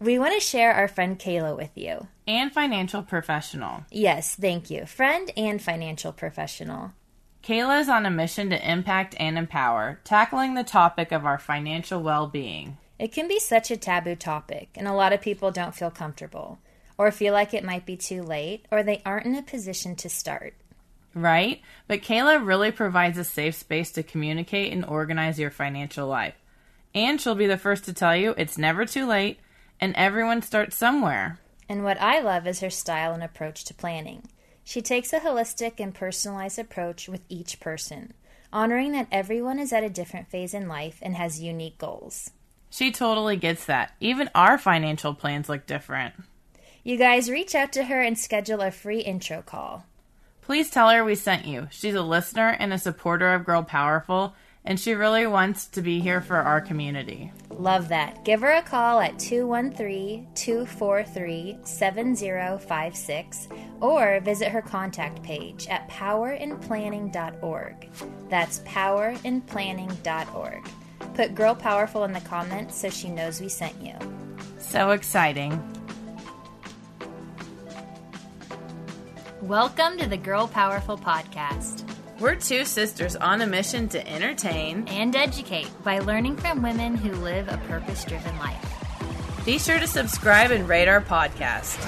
We want to share our friend Kayla with you. And financial professional. Yes, thank you. Friend and financial professional. Kayla is on a mission to impact and empower, tackling the topic of our financial well being. It can be such a taboo topic, and a lot of people don't feel comfortable, or feel like it might be too late, or they aren't in a position to start. Right? But Kayla really provides a safe space to communicate and organize your financial life. And she'll be the first to tell you it's never too late and everyone starts somewhere. And what I love is her style and approach to planning. She takes a holistic and personalized approach with each person, honoring that everyone is at a different phase in life and has unique goals. She totally gets that. Even our financial plans look different. You guys reach out to her and schedule a free intro call. Please tell her we sent you. She's a listener and a supporter of Girl Powerful and she really wants to be here for our community. Love that. Give her a call at 213 243 7056 or visit her contact page at powerinplanning.org. That's powerinplanning.org. Put Girl Powerful in the comments so she knows we sent you. So exciting. Welcome to the Girl Powerful Podcast. We're two sisters on a mission to entertain and educate by learning from women who live a purpose driven life. Be sure to subscribe and rate our podcast.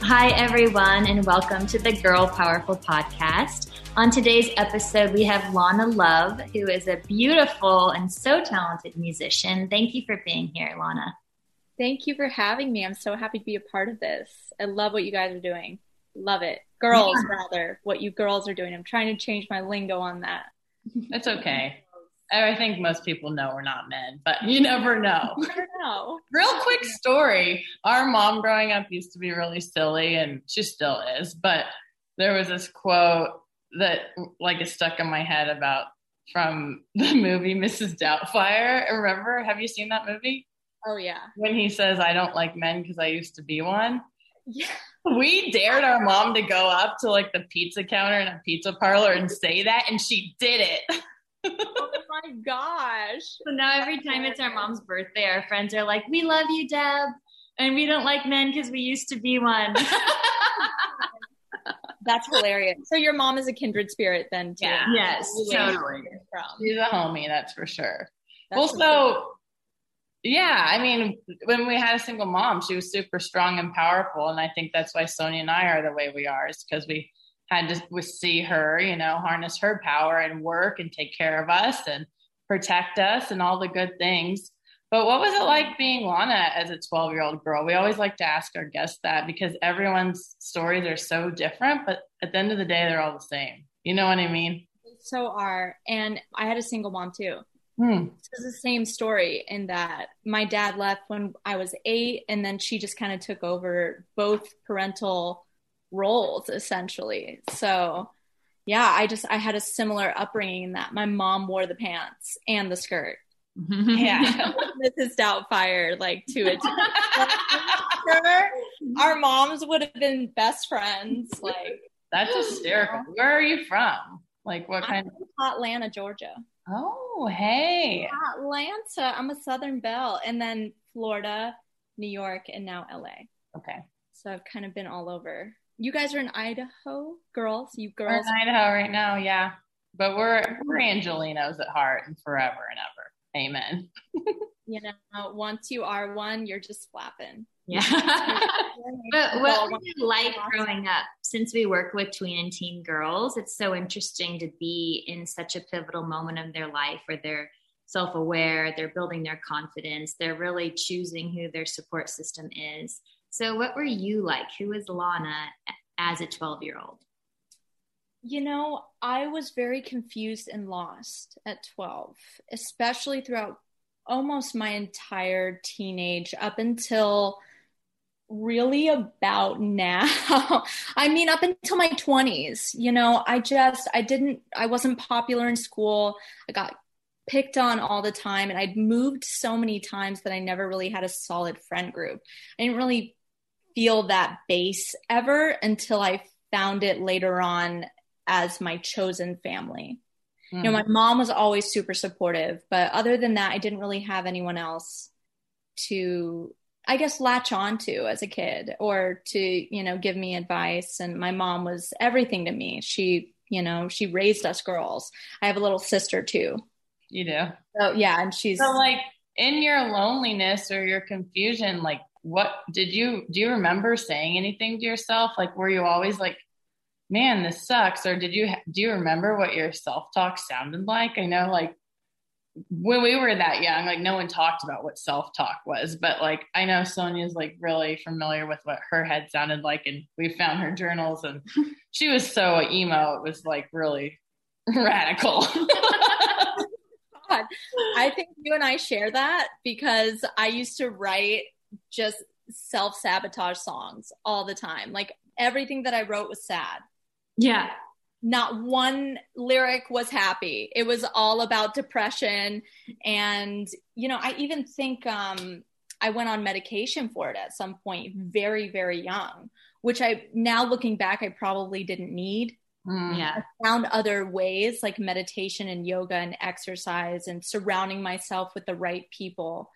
Hi, everyone, and welcome to the Girl Powerful Podcast. On today's episode, we have Lana Love, who is a beautiful and so talented musician. Thank you for being here, Lana. Thank you for having me. I'm so happy to be a part of this. I love what you guys are doing. Love it. Girls, yeah. rather, what you girls are doing. I'm trying to change my lingo on that. It's okay. I think most people know we're not men, but you never know. you never know. Real quick story. Our mom growing up used to be really silly and she still is, but there was this quote that like is stuck in my head about from the movie Mrs. Doubtfire. Remember? Have you seen that movie? Oh yeah. When he says, "I don't like men because I used to be one." Yeah. We dared our mom to go up to like the pizza counter in a pizza parlor and say that, and she did it. oh my gosh. So now every time it's our mom's birthday, our friends are like, We love you, Deb. And we don't like men because we used to be one. That's hilarious. So your mom is a kindred spirit then too. Yeah. Yes, totally. She's a homie, that's for sure. That's well, so yeah, I mean, when we had a single mom, she was super strong and powerful, and I think that's why Sonya and I are the way we are. Is because we had to we see her, you know, harness her power and work and take care of us and protect us and all the good things. But what was it like being Lana as a 12 year old girl? We always like to ask our guests that because everyone's stories are so different, but at the end of the day, they're all the same. You know what I mean? So are. And I had a single mom too. Hmm. It's the same story in that my dad left when I was eight, and then she just kind of took over both parental roles essentially. So, yeah, I just I had a similar upbringing in that my mom wore the pants and the skirt. Yeah, Mrs. Doubtfire, like to it. Sure. Our moms would have been best friends. Like that's hysterical. Where are you from? Like what kind I'm of Atlanta, Georgia. Oh, hey. Atlanta. I'm a Southern Belle. And then Florida, New York, and now LA. Okay. So I've kind of been all over. You guys are in Idaho, girls. You girls. We're in Idaho right now, yeah. but we're we're Angelenos at heart and forever and ever. Amen. you know, once you are one, you're just flapping. Yeah. but what was it like growing up? Since we work with tween and teen girls, it's so interesting to be in such a pivotal moment of their life where they're self aware, they're building their confidence, they're really choosing who their support system is. So, what were you like? Who was Lana as a 12 year old? You know, I was very confused and lost at 12, especially throughout almost my entire teenage up until really about now. I mean, up until my 20s, you know, I just, I didn't, I wasn't popular in school. I got picked on all the time and I'd moved so many times that I never really had a solid friend group. I didn't really feel that base ever until I found it later on as my chosen family. Mm. You know, hmm. my mom was always super supportive, but other than that, I didn't really have anyone else to I guess latch on to as a kid or to, you know, give me advice. And my mom was everything to me. She, you know, she raised us girls. I have a little sister too. You do? So yeah, and she's so like in your loneliness or your confusion, like what did you do you remember saying anything to yourself? Like were you always like, man, this sucks? Or did you do you remember what your self-talk sounded like? I know like when we were that young, like no one talked about what self talk was, but like I know Sonya's like really familiar with what her head sounded like, and we found her journals, and she was so emo. It was like really radical. God, I think you and I share that because I used to write just self sabotage songs all the time. Like everything that I wrote was sad. Yeah not one lyric was happy. It was all about depression. And, you know, I even think um, I went on medication for it at some point, very, very young, which I now looking back, I probably didn't need. Mm. Yeah. I found other ways like meditation and yoga and exercise and surrounding myself with the right people.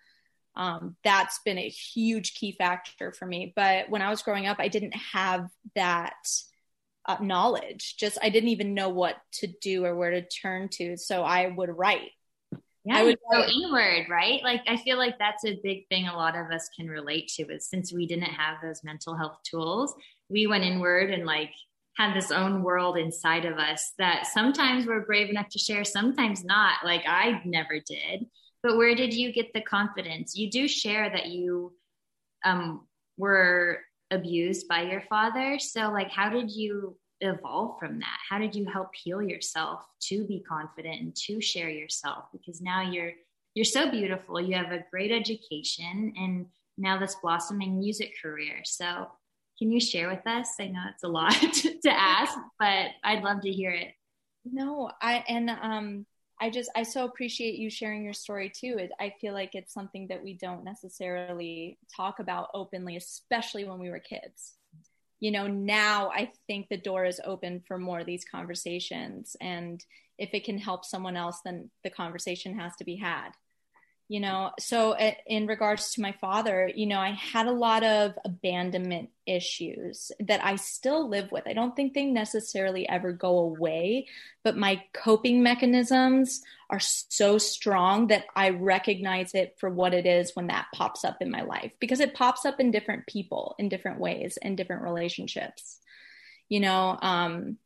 Um, that's been a huge key factor for me. But when I was growing up, I didn't have that uh, knowledge. Just I didn't even know what to do or where to turn to. So I would write. Yeah, I would go inward, right? Like I feel like that's a big thing a lot of us can relate to is since we didn't have those mental health tools, we went inward and like had this own world inside of us that sometimes we're brave enough to share, sometimes not. Like I never did. But where did you get the confidence? You do share that you um, were abused by your father. So, like, how did you evolve from that? How did you help heal yourself to be confident and to share yourself? Because now you're you're so beautiful. You have a great education and now this blossoming music career. So, can you share with us? I know it's a lot to ask, but I'd love to hear it. No, I and um I just I so appreciate you sharing your story too. It, I feel like it's something that we don't necessarily talk about openly, especially when we were kids. You know, now I think the door is open for more of these conversations, and if it can help someone else, then the conversation has to be had you know so uh, in regards to my father you know i had a lot of abandonment issues that i still live with. I don't think they necessarily ever go away but my coping mechanisms are so strong that i recognize it for what it is when that pops up in my life because it pops up in different people in different ways in different relationships. You know um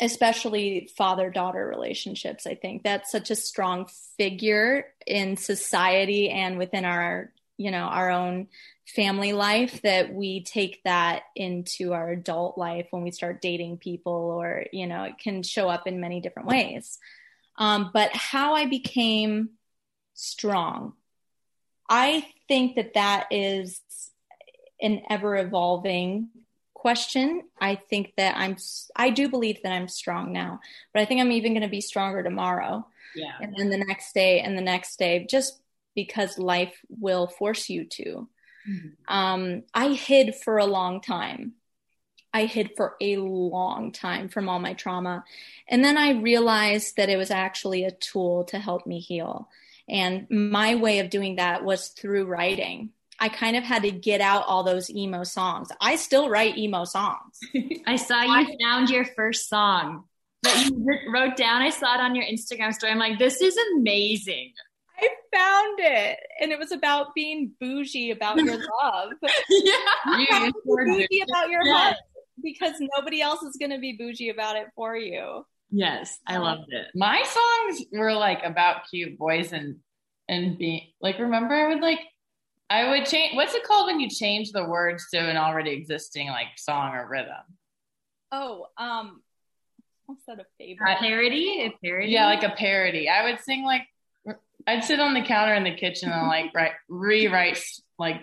especially father daughter relationships i think that's such a strong figure in society and within our you know our own family life that we take that into our adult life when we start dating people or you know it can show up in many different ways. Um, but how i became strong i think that that is an ever evolving question. I think that I'm, I do believe that I'm strong now, but I think I'm even going to be stronger tomorrow. Yeah. And then the next day and the next day, just because life will force you to. Mm-hmm. Um, I hid for a long time. I hid for a long time from all my trauma. And then I realized that it was actually a tool to help me heal. And my way of doing that was through writing. I kind of had to get out all those emo songs. I still write emo songs. I saw you found your first song. that you wrote down. I saw it on your Instagram story. I'm like, this is amazing. I found it, and it was about being bougie about your love. yeah, you bougie about your love because nobody else is going to be bougie about it for you. Yes, I um, loved it. My songs were like about cute boys and and being like remember I would like I would change what's it called when you change the words to an already existing like song or rhythm? Oh, um, what's that a A favorite? parody, a parody. Yeah, like a parody. I would sing like I'd sit on the counter in the kitchen and like write rewrite like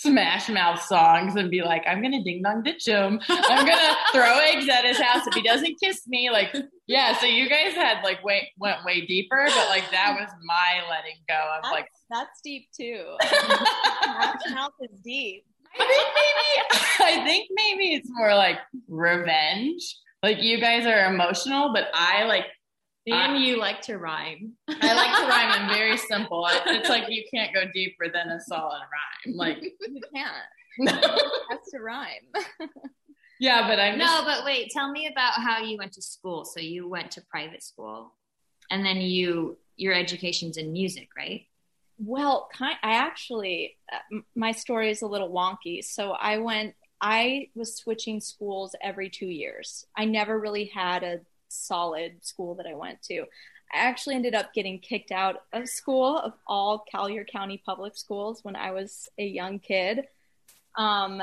smash mouth songs and be like, I'm gonna ding dong ditch him. I'm gonna throw eggs at his house if he doesn't kiss me. Like, yeah. So you guys had like way went way deeper, but like that was my letting go of That's, like. that's deep too. Smash Mouth is deep. I think maybe I think maybe it's more like revenge. Like you guys are emotional, but I like and you like to rhyme. I like to rhyme. I'm very simple. It's like you can't go deeper than a solid rhyme. Like You can't. That's to rhyme. yeah, but I'm No, just, but wait, tell me about how you went to school. So you went to private school, and then you your education's in music, right? Well, kind, I actually, uh, my story is a little wonky. So I went, I was switching schools every two years. I never really had a solid school that I went to. I actually ended up getting kicked out of school, of all Collier County public schools, when I was a young kid. Um,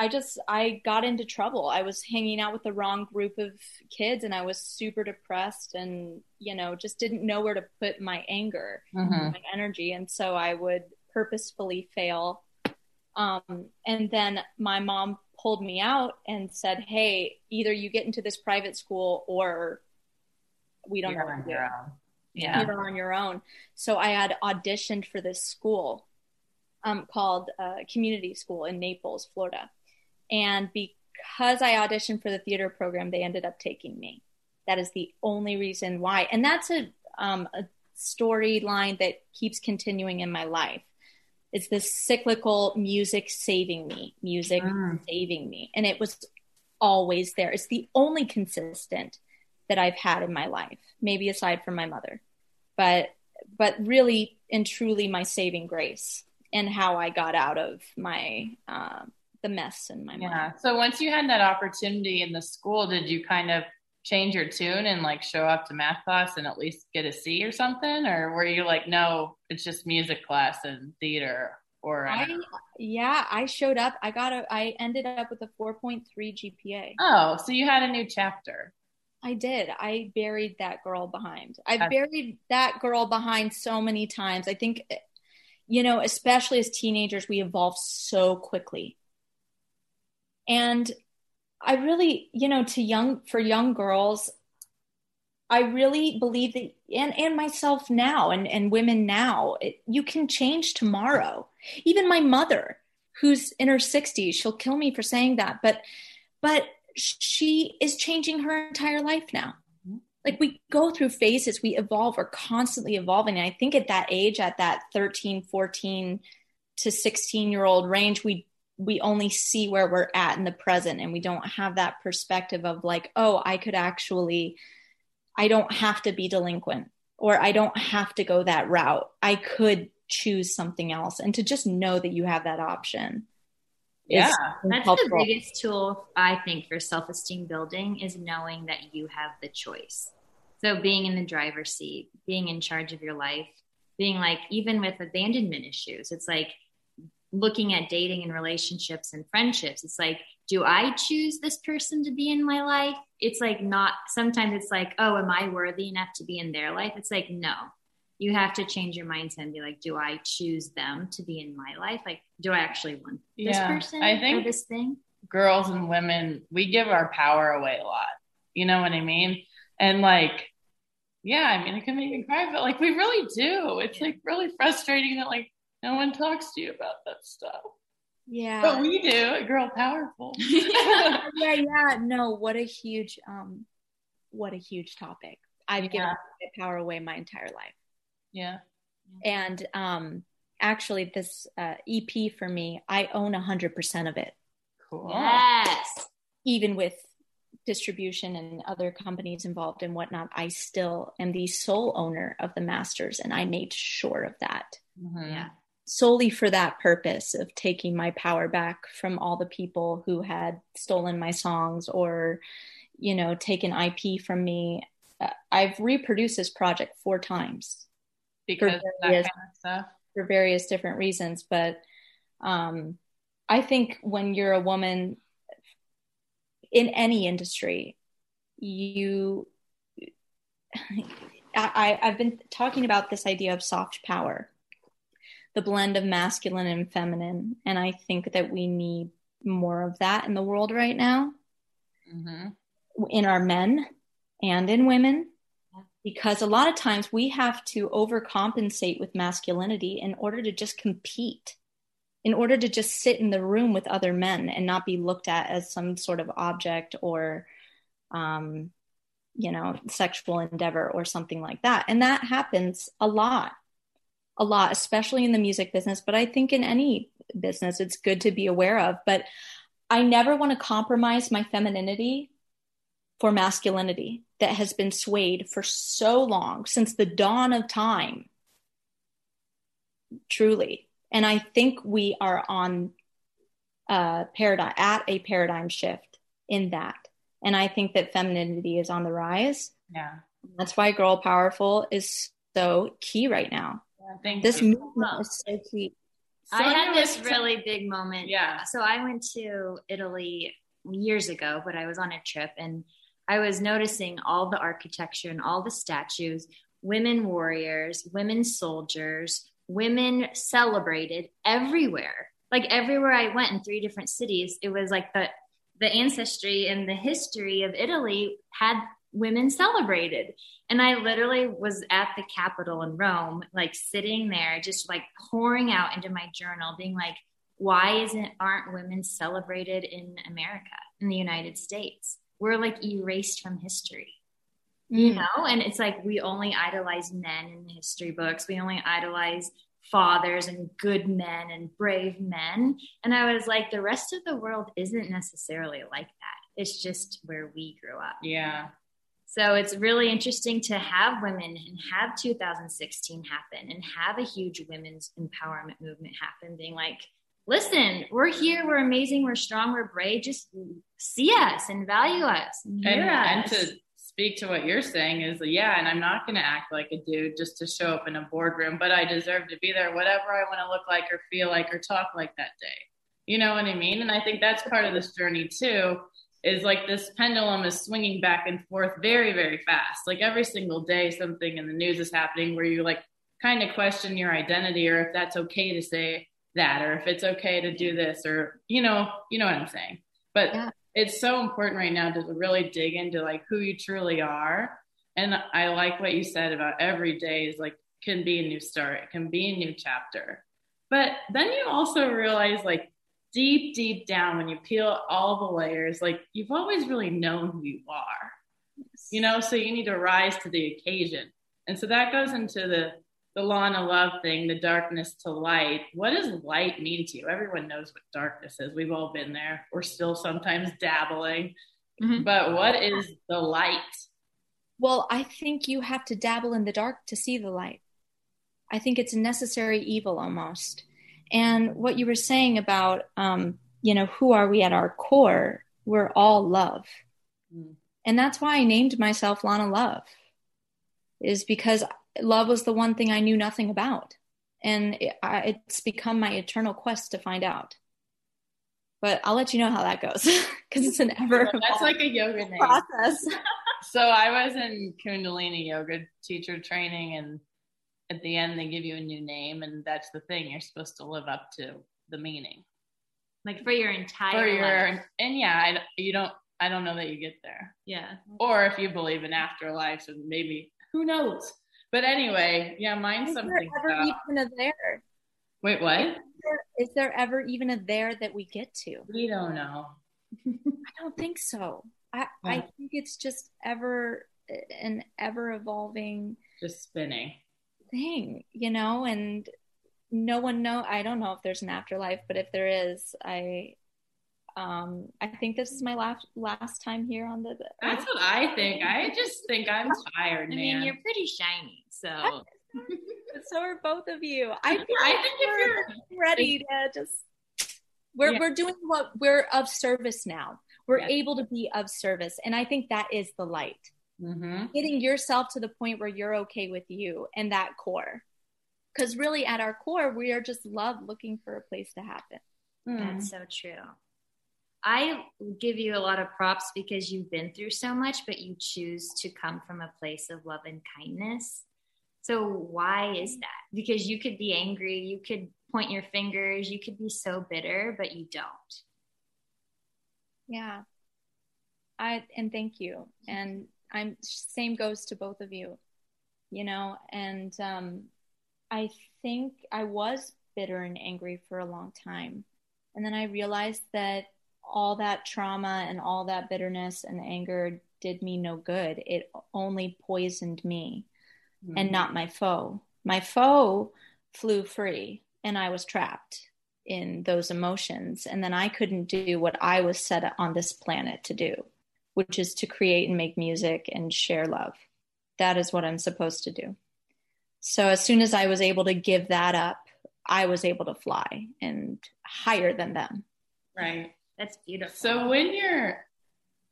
I just, I got into trouble. I was hanging out with the wrong group of kids and I was super depressed and, you know, just didn't know where to put my anger Mhm. my energy and so i would purposefully fail um, and then my mom pulled me out and said hey either you get into this private school or we don't you're know what on to do. your own. Yeah. you're on your own. So i had auditioned for this school um, called uh, community school in naples florida. And because i auditioned for the theater program they ended up taking me. That is the only reason why. And that's a, um, a storyline that keeps continuing in my life it's this cyclical music saving me music Mm. saving me and it was always there it's the only consistent that i've had in my life maybe aside from my mother but but really and truly my saving grace and how i got out of my uh, the mess in my Yeah. mind So once you had that opportunity in the school, did you kind of change your tune and like show up to math class and at least get a C or something? Or were you like, no, it's just music class and theater? Or I I, yeah i showed up i got a i ended up with a 4.3 gpa oh, so you had a new chapter. I did. I buried that girl behind. I Okay. buried that girl behind so many times. I think, you know, especially as teenagers, we evolve so quickly. And I really, you know, to young, for young girls, I really believe that, and, and myself now, and, and women now, it, you can change tomorrow. Even my mother, who's in her 60s, she'll kill me for saying that, but, but she is changing her entire life now. Like we go through phases, we evolve, we're constantly evolving. And I think at that age, at that 13, 14 to 16 year old range, we we only see where we're at in the present and we don't have that perspective of like, oh, I could actually I don't have to be delinquent or I don't have to go that route. I could choose something else and to just know that you have that option. Yeah. That's helpful. the biggest tool I think for self-esteem building is knowing that you have the choice. So being in the driver's seat, being in charge of your life, being like even with abandonment issues, it's like looking at dating and relationships and friendships. It's like, do I choose this person to be in my life? It's like not sometimes it's like, oh, am I worthy enough to be in their life? It's like, no. You have to change your mindset and be like, do I choose them to be in my life? Like, do I actually want this Yeah. person I or think this thing? girls and women, we give our power away a lot. You know what I mean? And like, yeah, I mean, it can make me cry, but like, we really do. It's like really frustrating that like no one talks to you about that stuff. Yeah. But we do at Girl Powerful. yeah, yeah. No, what a huge um what a huge topic. I've given Yeah. my power away my entire life. yeah. And um actually this uh, EP for me, I own a 100% of it Cool. Yes. even with distribution and other companies involved and whatnot, I still am the sole owner of the masters, and I made sure of that. Mhm. Yeah. Solely for that purpose of taking my power back from all the people who had stolen my songs or you know taken ip from me Uh, i've reproduced this project four times because of that various- kind of stuff. for various different reasons but um i think when you're a woman in any industry you I, I've been talking about this idea of soft power, the blend of masculine and feminine. And I think that we need more of that in the world right now, hmm in our men and in women, because a lot of times we have to overcompensate with masculinity in order to just compete, in order to just sit in the room with other men and not be looked at as some sort of object or, um, you know, sexual endeavor or something like that. And that happens a lot, a lot, especially in the music business. But I think in any business, it's good to be aware of. But I never want to compromise my femininity for masculinity that has been swayed for so long since the dawn of time. Truly. And I think we are on a paradigm at a paradigm shift in that. And I think that femininity is on the rise. Yeah. That's why Girl Powerful is so key right now. Yeah, Thank This you. movement is so key. I had this was- really big moment. Yeah. So I went to Italy years ago, but I was on a trip and I was noticing all the architecture and all the statues, women warriors, women soldiers, women celebrated everywhere. Like everywhere I went in three different cities, it was like the the ancestry and the history of Italy had women celebrated. And I literally was at the Capitol in Rome, like sitting there, just like pouring out into my journal, being like, why isn't aren't women celebrated in America, in the United States? We're like erased from history. You Mm. know, and it's like we only idolize men in the history books. We only idolize fathers and good men and brave men. And I was like, the rest of the world isn't necessarily like that. It's just where we grew up. Yeah. So it's really interesting to have women and have 2016 happen and have a huge women's empowerment movement happen, being like, listen, we're here, we're amazing, we're strong, we're brave. Just see us and value us and hear and, us. and to speak to what you're saying is yeah and i'm not going to act like a dude just to show up in a boardroom but i deserve to be there whatever i want to look like or feel like or talk like that day you know what i mean and i think that's part of this journey too is like this pendulum is swinging back and forth very very fast. Like every single day something in the news is happening where you like kind of question your identity or if that's okay to say that or if it's okay to do this or you know you know what i'm saying. But Yeah. it's so important right now to really dig into like who you truly are. And i like what you said about every day is like can be a new start it can be a new chapter. But then you also realize like deep deep down when you peel all the layers like you've always really known who you are you know so you need to rise to the occasion and so that goes into the the Lana Love thing, the darkness to light. What does light mean to you? Everyone knows what darkness is. We've all been there. We're still sometimes dabbling. Mhm. But what is the light? Well, I think you have to dabble in the dark to see the light. I think it's a necessary evil almost. And what you were saying about, um, you know, who are we at our core? We're all love. Mm. And that's why I named myself Lana Love, is because love was the one thing I knew nothing about. And it, I, it's become my eternal quest to find out. But I'll let you know how that goes because it's an ever That's like a yoga process. So I was in Kundalini yoga teacher training, and at the end, they give you a new name. And that's the thing. You're supposed to live up to the meaning. like for your entire For your, life. and yeah, I, you don't, I don't know that you get there. Yeah. or if you believe in afterlife and maybe who knows but anyway yeah mine's Is there something ever about, even a there? wait what Is there- Is there ever even a there that we get to? we don't know I don't think so. I, I think it's just ever an ever evolving just spinning thing, you know, and no one know I don't know if there's an afterlife, but if there is, I Um, I think this is my last last time here on the. That's what I think. I just think I'm tired, I man. mean, you're pretty shiny, so so are both of you. I, I think if you're ready to just we're Yeah. we're doing what we're of service now. We're Yeah. able to be of service, and I think that is the light. Hmm Getting yourself to the point where you're okay with you and that core. Because really, at our core, we are just love looking for a place to happen. Mm. That's so true. I give you a lot of props because you've been through so much, but you choose to come from a place of love and kindness. So, why is mm-hmm. that? Because you could be angry, you could point your fingers, you could be so bitter, but you don't. Yeah. I and thank you. Mm-hmm. And I'm same goes to both of you. You know, and um I think I was bitter and angry for a long time. And then I realized that all that trauma and all that bitterness and anger did me no good. It only poisoned me and not my foe. My foe flew free and I was trapped in those emotions. And then I couldn't do what I was set on this planet to do, which is to create and make music and share love. That is what I'm supposed to do. So as soon as I was able to give that up, I was able to fly and higher than them. Right. That's beautiful. So when you're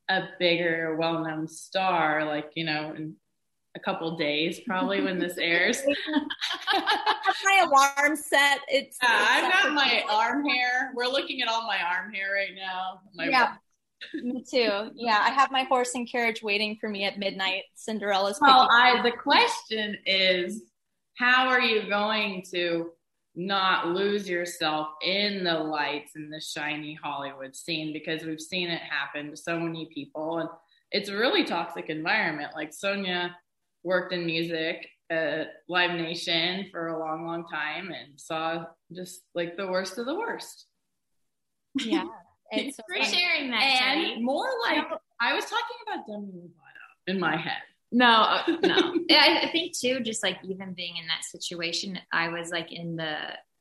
a bigger, well-known star, like you know, in a couple days, probably when this airs, my alarm set. It's Yeah, I've got my arm hair. We're looking at all my arm hair right now. My Yeah. Me too. Yeah, I have my horse and carriage waiting for me at midnight. Cinderella's Well, I the question is, how are you going to not lose yourself in the lights in the shiny Hollywood scene? Because we've seen it happen to so many people, and it's a really toxic environment. Like Sonya worked in music at Live Nation for a long, long time, and saw just like the worst of the worst. yeah. It's so for funny. sharing that. And Tedi. more like I was talking about Demi Lovato in my head. No, uh, no. Yeah, I, I think too, just like even being in that situation, I was like in the,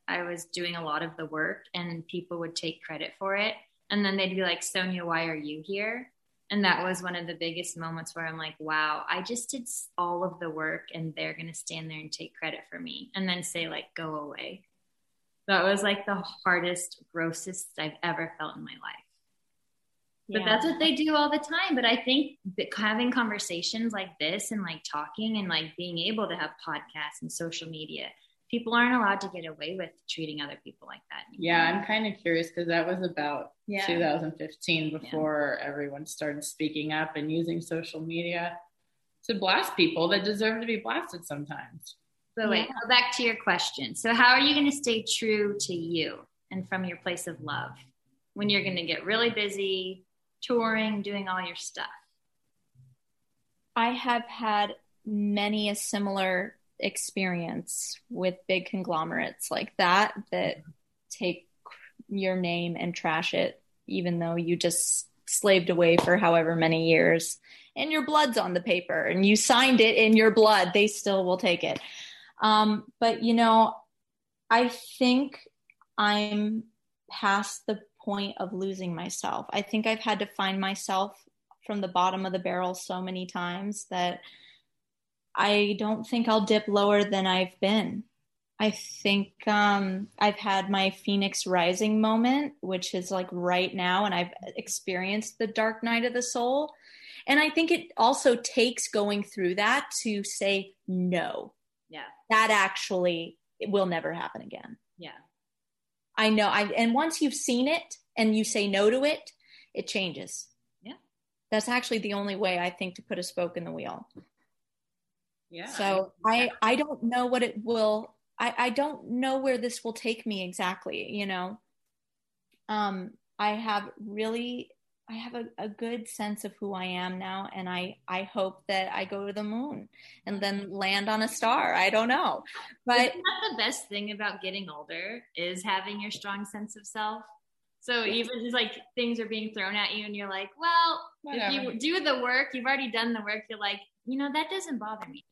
I was doing a lot of the work and people would take credit for it. And then they'd be like, Sonya, why are you here? And that was one of the biggest moments where I'm like, wow, I just did all of the work and they're going to stand there and take credit for me and then say, like, go away. That was like the hardest, grossest I've ever felt in my life. But Yeah. that's what they do all the time. But I think having conversations like this and like talking and like being able to have podcasts and social media, people aren't allowed to get away with treating other people like that. anymore. Yeah, I'm kind of curious because that was about Yeah. 2015 before everyone started speaking up and using social media to blast people that deserve to be blasted sometimes. But wait, go back to your question. So, how are you going to stay true to you and from your place of love when you're going to get really busy touring, doing all your stuff? I have had many a similar experience with big conglomerates like that that take your name and trash it, even though you just slaved away for however many years and your blood's on the paper and you signed it in your blood, they still will take it. Um, but you know, I think I'm past the point of losing myself. I think I've had to find myself from the bottom of the barrel so many times that I don't think I'll dip lower than I've been. I think um, I've had my Phoenix Rising moment, which is like right now, and I've experienced the dark night of the soul. And I think it also takes going through that to say, no, Yeah. that actually it will never happen again. Yeah. I know. I and once you've seen it and you say no to it, it changes. Yeah. That's actually the only way I think to put a spoke in the wheel. Yeah. So I I don't know what it will. I I don't know where this will take me exactly. You know, um, I have really I have a, a good sense of who I am now, and I I hope that I go to the moon and then land on a star. I don't know, but the best thing about getting older is having your strong sense of self? So even like things are being thrown at you, and you're like, well, if you do the work, you've already done the work. You're like, you know, that doesn't bother me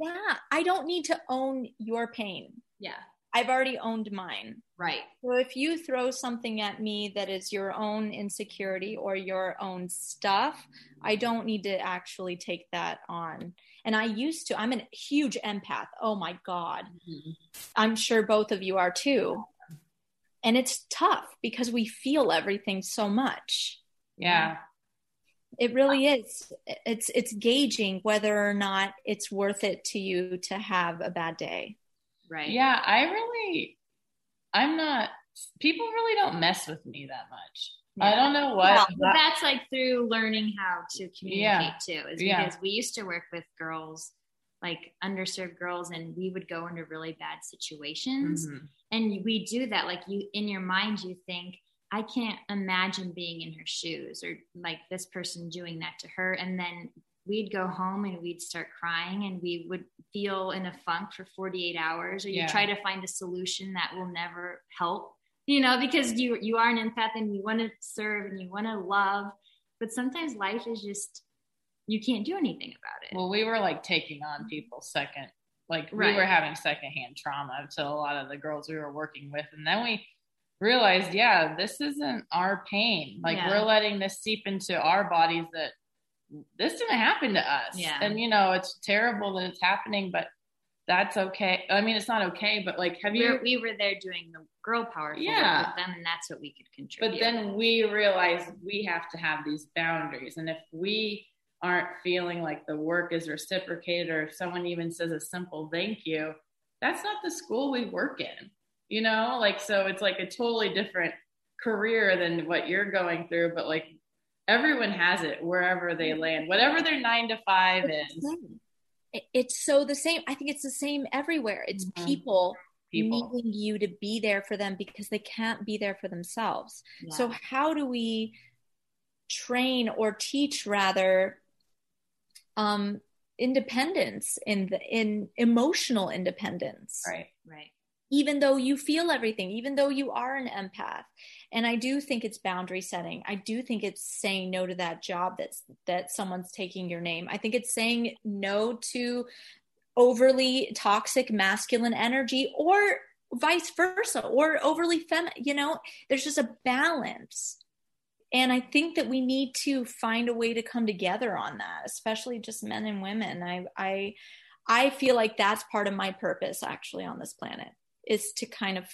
anymore. yeah, I don't need to own your pain. Yeah. I've already owned mine. Right. So if you throw something at me that is your own insecurity or your own stuff, I don't need to actually take that on. And I used to, I'm a huge empath. Oh my God. Mm-hmm. I'm sure both of you are too. And it's tough because we feel everything so much. Yeah. It really is. It's it's gauging whether or not it's worth it to you to have a bad day. Right. Yeah, I really I'm not people really don't mess with me that much. Yeah. I don't know what. Well, that's like through learning how to communicate yeah. too, is because yeah. we used to work with girls, like underserved girls, and we would go into really bad situations. Mm-hmm. And we do that. Like you, in your mind, you think, I can't imagine being in her shoes or like this person doing that to her. And then we'd go home and we'd start crying and we would feel in a funk for 48 hours or you yeah. try to find a solution that will never help you know because you you are an empath and you want to serve and you want to love but sometimes life is just you can't do anything about it well we were like taking on people's second like right. we were having secondhand trauma to a lot of the girls we were working with and then we realized, yeah, this isn't our pain. Like yeah. we're letting this seep into our bodies that this didn't happen to us. Yeah. And you know, it's terrible that it's happening, but that's okay. I mean, it's not okay, but like, have you? we were there doing the girl power yeah. with them, and that's what we could contribute. But then we realized we have to have these boundaries, and if we aren't feeling like the work is reciprocated, or if someone even says a simple thank you, that's not the school we work in you know like so it's like a totally different career than what you're going through but like everyone has it wherever they land whatever their nine to five is. it's so the same. I think it's the same everywhere. It's mm-hmm. people, people. needing you to be there for them because they can't be there for themselves. Yeah. so how do we train or teach rather um independence in the in emotional independence? Right right even though you feel everything, even though you are an empath. And I do think it's boundary setting. I do think it's saying no to that job that's that someone's taking your name. I think it's saying no to overly toxic masculine energy or vice versa or overly feminine, you know, there's just a balance. And I think that we need to find a way to come together on that, especially just men and women. I I I feel like that's part of my purpose actually on this planet is to kind of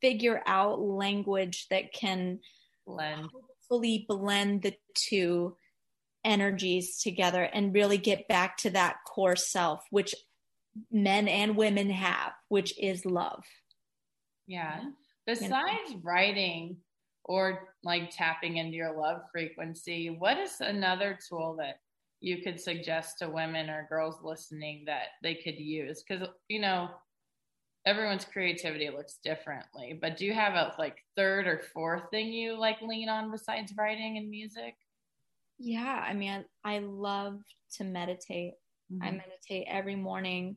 figure out language that can blend. hopefully blend the two energies together and really get back to that core self which men and women have which is love. Yeah. Besides writing or like tapping into your love frequency what is another tool that you could suggest to women or girls listening that they could use? Because you know everyone's creativity looks differently but do you have a like third or fourth thing you like lean on besides writing and music? Yeah i mean i, I love to meditate. Mm-hmm. i meditate every morning.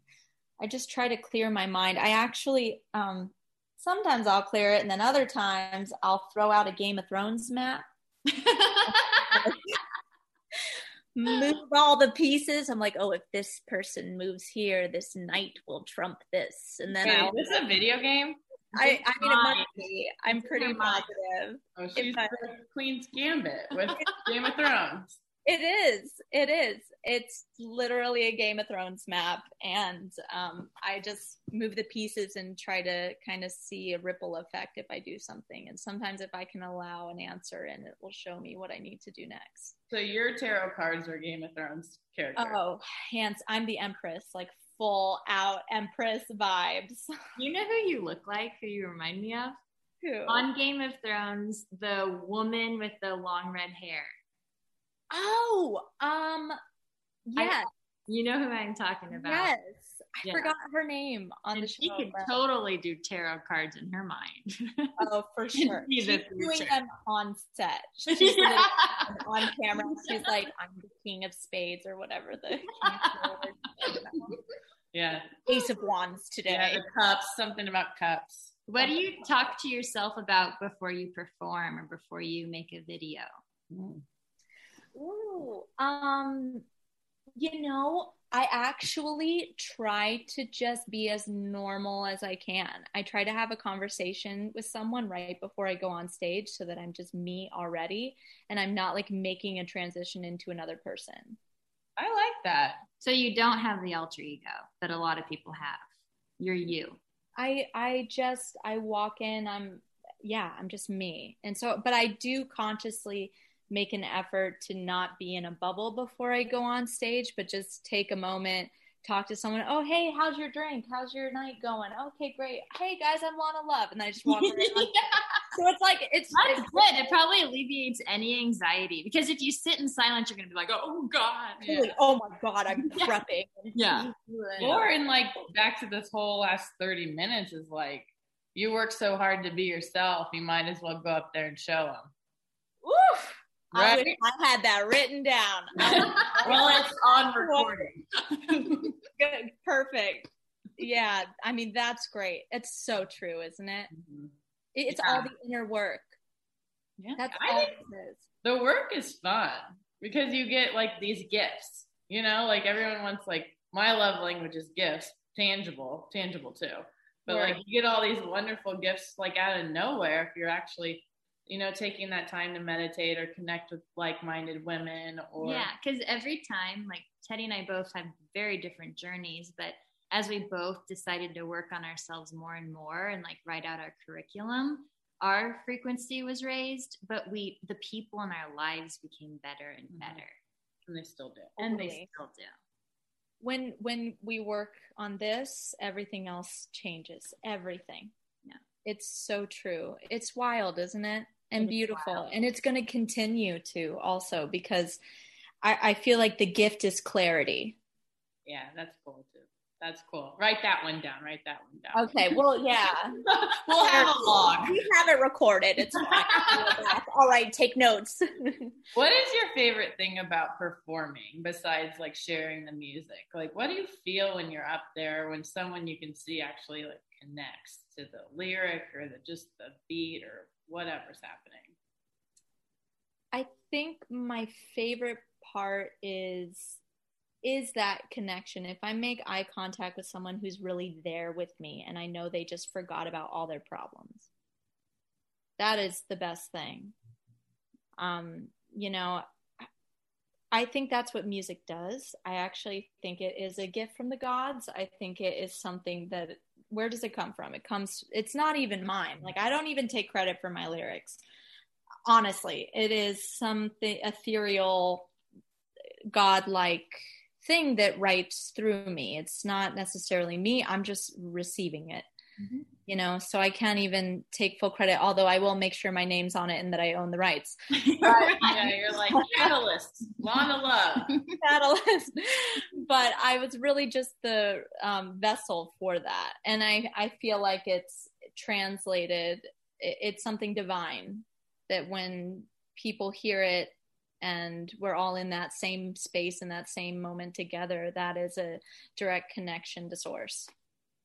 I just try to clear my mind. I actually um sometimes i'll clear it and then other times i'll throw out a game of thrones map move all the pieces. I'm like, oh, if this person moves here, this knight will trump this, and then okay, this is a video game. I, I mean, it must be. I'm pretty positive. Oh, she's I, Queen's Gambit with Game of Thrones. It is. It is. It's literally a Game of Thrones map. And um, I just move the pieces and try to kind of see a ripple effect if I do something. And sometimes if I can allow an answer and it will show me what I need to do next. So your tarot cards are Game of Thrones characters. Oh, hands. I'm the Empress, like full out Empress vibes. You know who you look like, who you remind me of? Who? On Game of Thrones, the woman with the long red hair. Oh, um, yes. I, you know who I'm talking about. Yes. I yeah. forgot her name on and the show. She could but... totally do tarot cards in her mind. Oh, for sure. She's doing them on set. She's yeah. on camera. She's like, I'm the king of spades or whatever the Yeah. Ace of wands today. Yeah, the cups, something about cups. What do you talk to yourself about before you perform or before you make a video? Mm. Ooh, um, you know, I actually try to just be as normal as I can. I try to have a conversation with someone right before I go on stage so that I'm just me already and I'm not like making a transition into another person. I like that. So you don't have the alter ego that a lot of people have. You're you. I I just I walk in, I'm yeah, I'm just me. And so but I do consciously make an effort to not be in a bubble before I go on stage, but just take a moment, talk to someone. Oh, hey, how's your drink? How's your night going? Okay, great. Hey guys, I'm Lana Love, and I just walk around. yeah. So it's like it's that's it's, good. It probably alleviates any anxiety because if you sit in silence, you're gonna be like, oh god, yeah. oh my god, I'm yeah. prepping. Yeah. Or in like back to this whole last thirty minutes is like you work so hard to be yourself, you might as well go up there and show them. Woof. Right. I, I, had that written down. well, it's on recording. Good, perfect. Yeah, I mean that's great. It's so true, isn't it? Mm-hmm. It's yeah. all the inner work. Yeah, that's I all it is. The work is fun because you get like these gifts. You know, like everyone wants like my love language is gifts, tangible, tangible too. But like you get all these wonderful gifts like out of nowhere if you're actually you know, taking that time to meditate or connect with like-minded women or Yeah, cuz every time like Tedi and I both have very different journeys, but as we both decided to work on ourselves more and more and like write out our curriculum, our frequency was raised, but we the people in our lives became better and mm-hmm. better. And they still do. And they still do. When when we work on this, everything else changes. Everything. Yeah. It's so true. It's wild, isn't it? And beautiful. And it's going to continue to also because I, I feel like the gift is clarity. Yeah, that's cool too. That's cool. Write that one down. Write that one down. Okay. Well, yeah. we'll have a log. We have it recorded. It's fine. All right. Take notes. what is your favorite thing about performing besides like sharing the music? Like, what do you feel when you're up there when someone you can see actually like connects to the lyric or the just the beat or whatever's happening? I think my favorite part is is that connection. If I make eye contact with someone who's really there with me and I know they just forgot about all their problems. That is the best thing. Um, you know, I think that's what music does. I actually think it is a gift from the gods. I think it is something that where does it come from? It comes it's not even mine. Like I don't even take credit for my lyrics. Honestly, it is something ethereal godlike thing that writes through me. It's not necessarily me. I'm just receiving it. Mm-hmm. You know, so I can't even take full credit, although I will make sure my name's on it and that I own the rights. yeah, you're like catalyst, Lana Love. catalyst. But I was really just the um, vessel for that. And I, I feel like it's translated, it's something divine that when people hear it and we're all in that same space in that same moment together, that is a direct connection to source.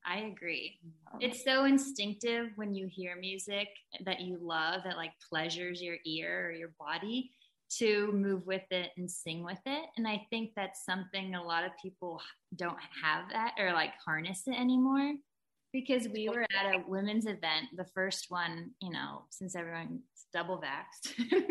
I agree. Um, it's so instinctive when you hear music that you love that like pleasures your ear or your body to move with it and sing with it. And I think that's something a lot of people don't have that or like harness it anymore because we were at a women's event, the first one, you know, since everyone's double vaxxed.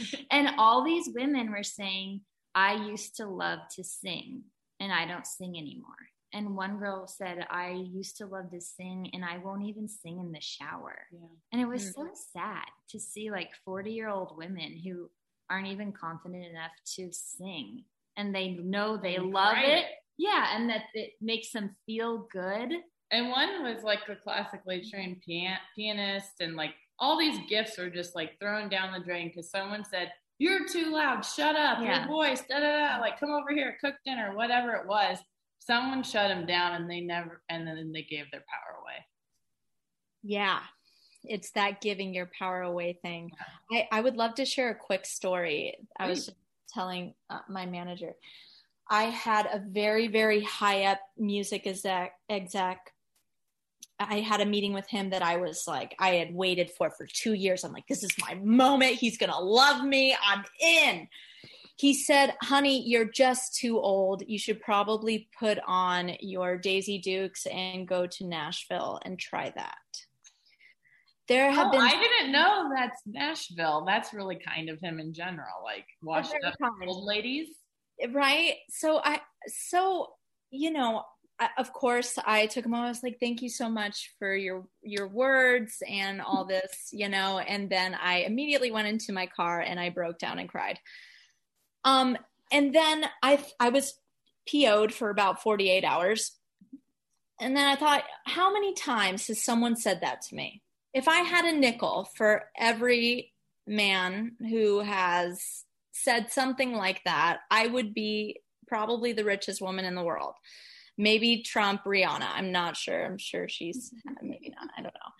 and all these women were saying, I used to love to sing and I don't sing anymore. And one girl said, I used to love to sing and I won't even sing in the shower. Yeah. And it was mm-hmm. so sad to see like 40 year old women who aren't even confident enough to sing and they know they and love it. it. Yeah. And that it makes them feel good. And one was like a classically trained pian- pianist and like all these gifts were just like thrown down the drain because someone said, you're too loud. Shut up. Yeah. Your voice. Da, da, da. Like, come over here, cook dinner, whatever it was someone shut them down and they never and then they gave their power away yeah it's that giving your power away thing i, I would love to share a quick story i was telling uh, my manager i had a very very high up music exec, exec I had a meeting with him that I was like, I had waited for for two years. I'm like, this is my moment. He's going to love me. I'm in. He said, honey, you're just too old. You should probably put on your Daisy Dukes and go to Nashville and try that. There have oh, been. I didn't know that's Nashville. That's really kind of him in general, like washed up kind. old ladies. right so i so you know I, of course i took a moment i was like thank you so much for your your words and all this you know and then i immediately went into my car and i broke down and cried um and then i i was po'd for about 48 hours and then i thought how many times has someone said that to me if i had a nickel for every man who has said something like that, I would be probably the richest woman in the world. Maybe Trump, Rihanna. I'm not sure. I'm sure she's maybe not. I don't know.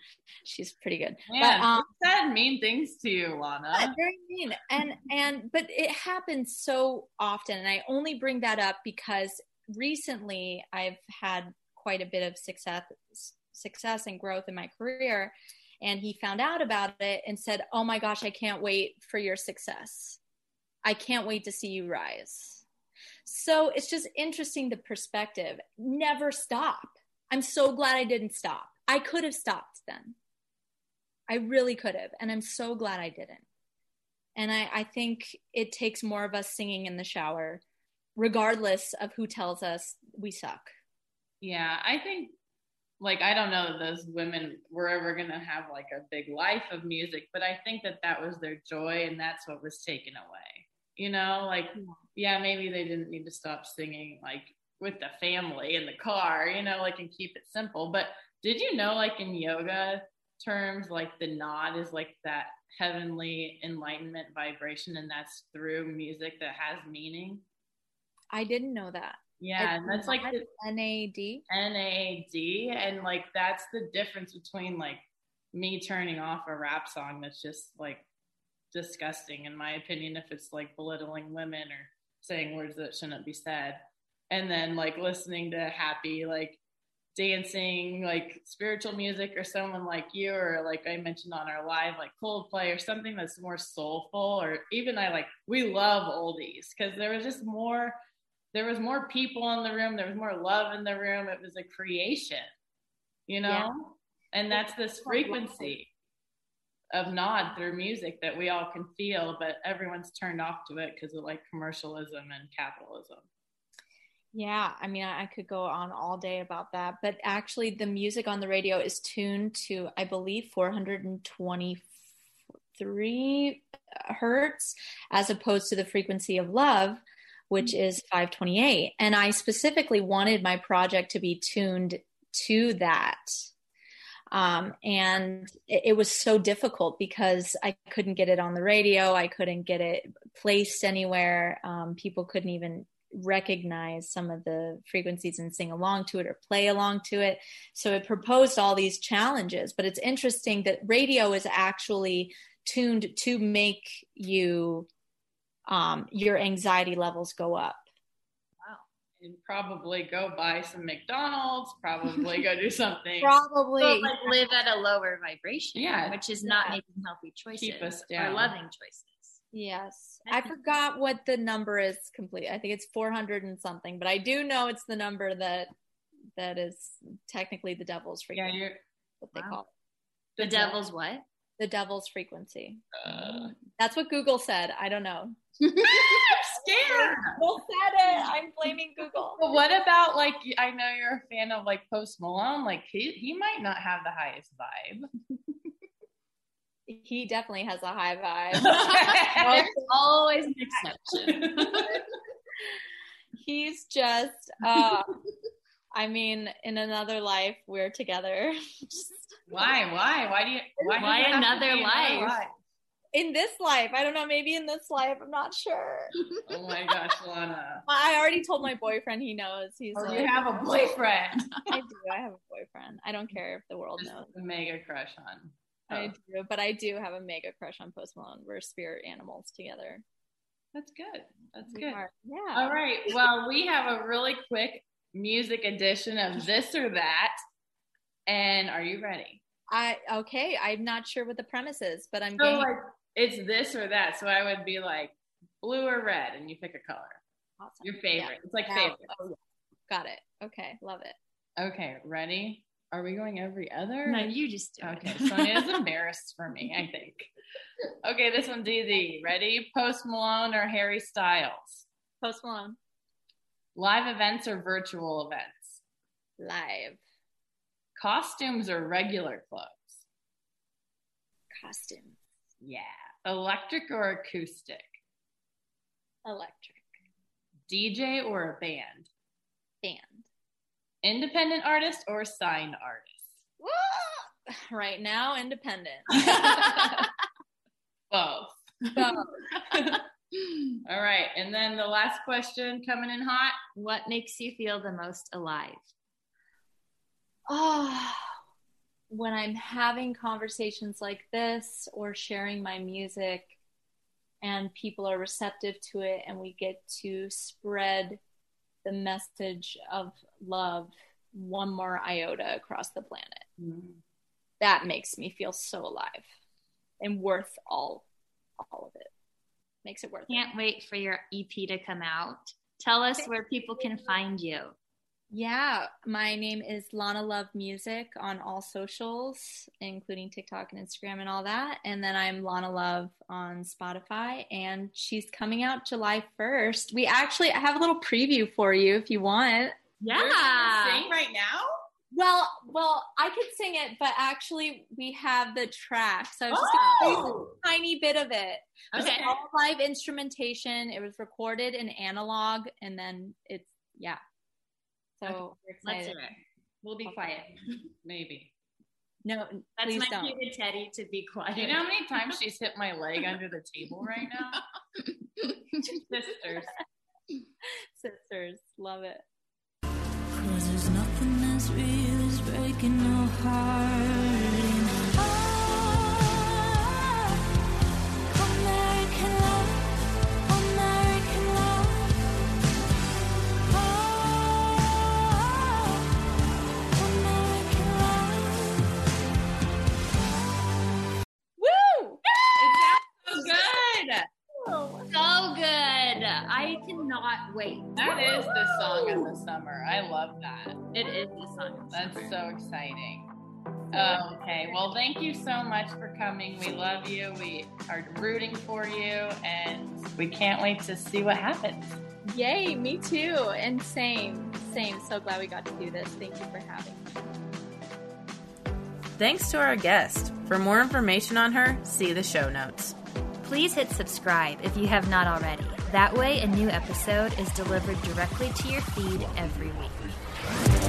She's pretty good. Man, but um, said mean things to you, Lana. very mean. And and but it happens so often, and I only bring that up because recently I've had quite a bit of success success and growth in my career. And he found out about it and said, "Oh my gosh, I can't wait for your success." I can't wait to see you rise. So it's just interesting the perspective. Never stop. I'm so glad I didn't stop. I could have stopped then. I really could have. And I'm so glad I didn't. And I, I think it takes more of us singing in the shower, regardless of who tells us we suck. Yeah, I think like I don't know that those women were ever going to have like a big life of music, but I think that that was their joy and that's what was taken away. You know, like yeah, maybe they didn't need to stop singing like with the family in the car, you know, like and keep it simple. But did you know like in yoga terms like the nod is like that heavenly enlightenment vibration and that's through music that has meaning? I didn't know that. Yeah, and that's like the NAD. NAD and like that's the difference between like me turning off a rap song that's just like disgusting in my opinion if it's like belittling women or saying words that shouldn't be said. And then like listening to happy like dancing like spiritual music or someone like you or like I mentioned on our live like Coldplay or something that's more soulful or even I like we love oldies because there was just more there was more people in the room there was more love in the room. It was a creation you know? Yeah. and that's this frequency of nod through music that we all can feel but everyone's turned off to it because of like commercialism and capitalism Yeah, I mean, I I could go on all day about that, but actually, the music on the radio is tuned to, I believe, 423 hertz, as opposed to the frequency of love, which mm-hmm. is 528. And I specifically wanted my project to be tuned to that. Um, and it, it was so difficult because I couldn't get it on the radio. I couldn't get it placed anywhere. Um, people couldn't even recognize some of the frequencies and sing along to it or play along to it. So it proposed all these challenges. But it's interesting that radio is actually tuned to make you um, your anxiety levels go up. And probably go buy some mcdonald's probably go do something Probably. So, like live at a lower vibration, Yeah. which is not Yeah. making healthy choices Keep us or down. loving choices. Yes. I I think- forgot what the number is complete. I think it's 400 and something, but I do know it's the number that that is technically the devil's yeah frequency, you're what they wow. call it. The devil's what? The devil's frequency. uh, That's what Google said. I don't know. scared Google said it. I'm blaming Google. But what about like I know you're a fan of like Post Malone. Like he he might not have the highest vibe. He definitely has a high vibe. There's always an exception. He's just uh I mean, in another life we're together. why? Why? Why do you? Why, Why another be life? In this life. I don't know, maybe in this life, I'm not sure. Oh my gosh, Lana. I already told my boyfriend he knows. He's Oh, like, you have a boyfriend. I do. I have a boyfriend. I don't care if the world Just knows. a mega crush on. I Oh, do, but I do have a mega crush on Post Malone. We're spirit animals together. that's good. That's We good. are. Yeah. All right. Well, we have a really quick music edition of this or that. And are you ready? I okay. I'm not sure what the premise is, but I'm So game. like it's this or that. So I would be like blue or red, and you pick a color. Awesome. Your favorite. Yeah. It's like favorite. oh, yeah. Got it. Okay. Love it. Okay, ready? Are we going every other? No, you just do Okay, it. Sonya's embarrassed for me, I think. Okay, this one's easy. Ready? Post Malone or Harry Styles? Post Malone. Live events or virtual events? Live. Costumes or regular clothes? Costumes. Yeah. Electric or acoustic? Electric. DJ or a band? Band. Independent artist or signed artist? Woo! Right now, independent. Both. So, All right. And then the last question coming in hot. What makes you feel the most alive? oh, when I'm having conversations like this or sharing my music and people are receptive to it and we get to spread the message of love one more iota across the planet. Mm-hmm. That makes me feel so alive and worth all all of it. Makes it worth it. Can't wait for your EP to come out. Tell us where people can find you. Yeah, my name is Lana Love Music on all socials, including TikTok and Instagram and all that. And then I'm Lana Love on Spotify, and she's coming out July 1st. We actually have a little preview for you if you want. Yeah. Sing right now? Well, well, I could sing it, but actually we have the track, so I was just gonna oh. play Oh! a tiny bit of it. It's Okay. all live instrumentation. It was recorded in analog, and then it's yeah. So we're Let's excited. hear it. We'll be quiet. Maybe. No, That's please my don't. cue to Tedi to be quiet. Do you know how many times she's hit my leg under the table right now? Sisters. Sisters, love it. Cause there's nothing as real as breaking your heart. Summer. I love that. It is the song. That's so exciting. Oh, okay, well, thank you so much for coming. We love you. We are rooting for you, and we can't wait to see what happens. Yay, me too. And same, same. So glad we got to do this. Thank you for having me. Thanks to our guest. For more information on her, see the show notes. Please hit subscribe if you have not already. That way, a new episode is delivered directly to your feed every week.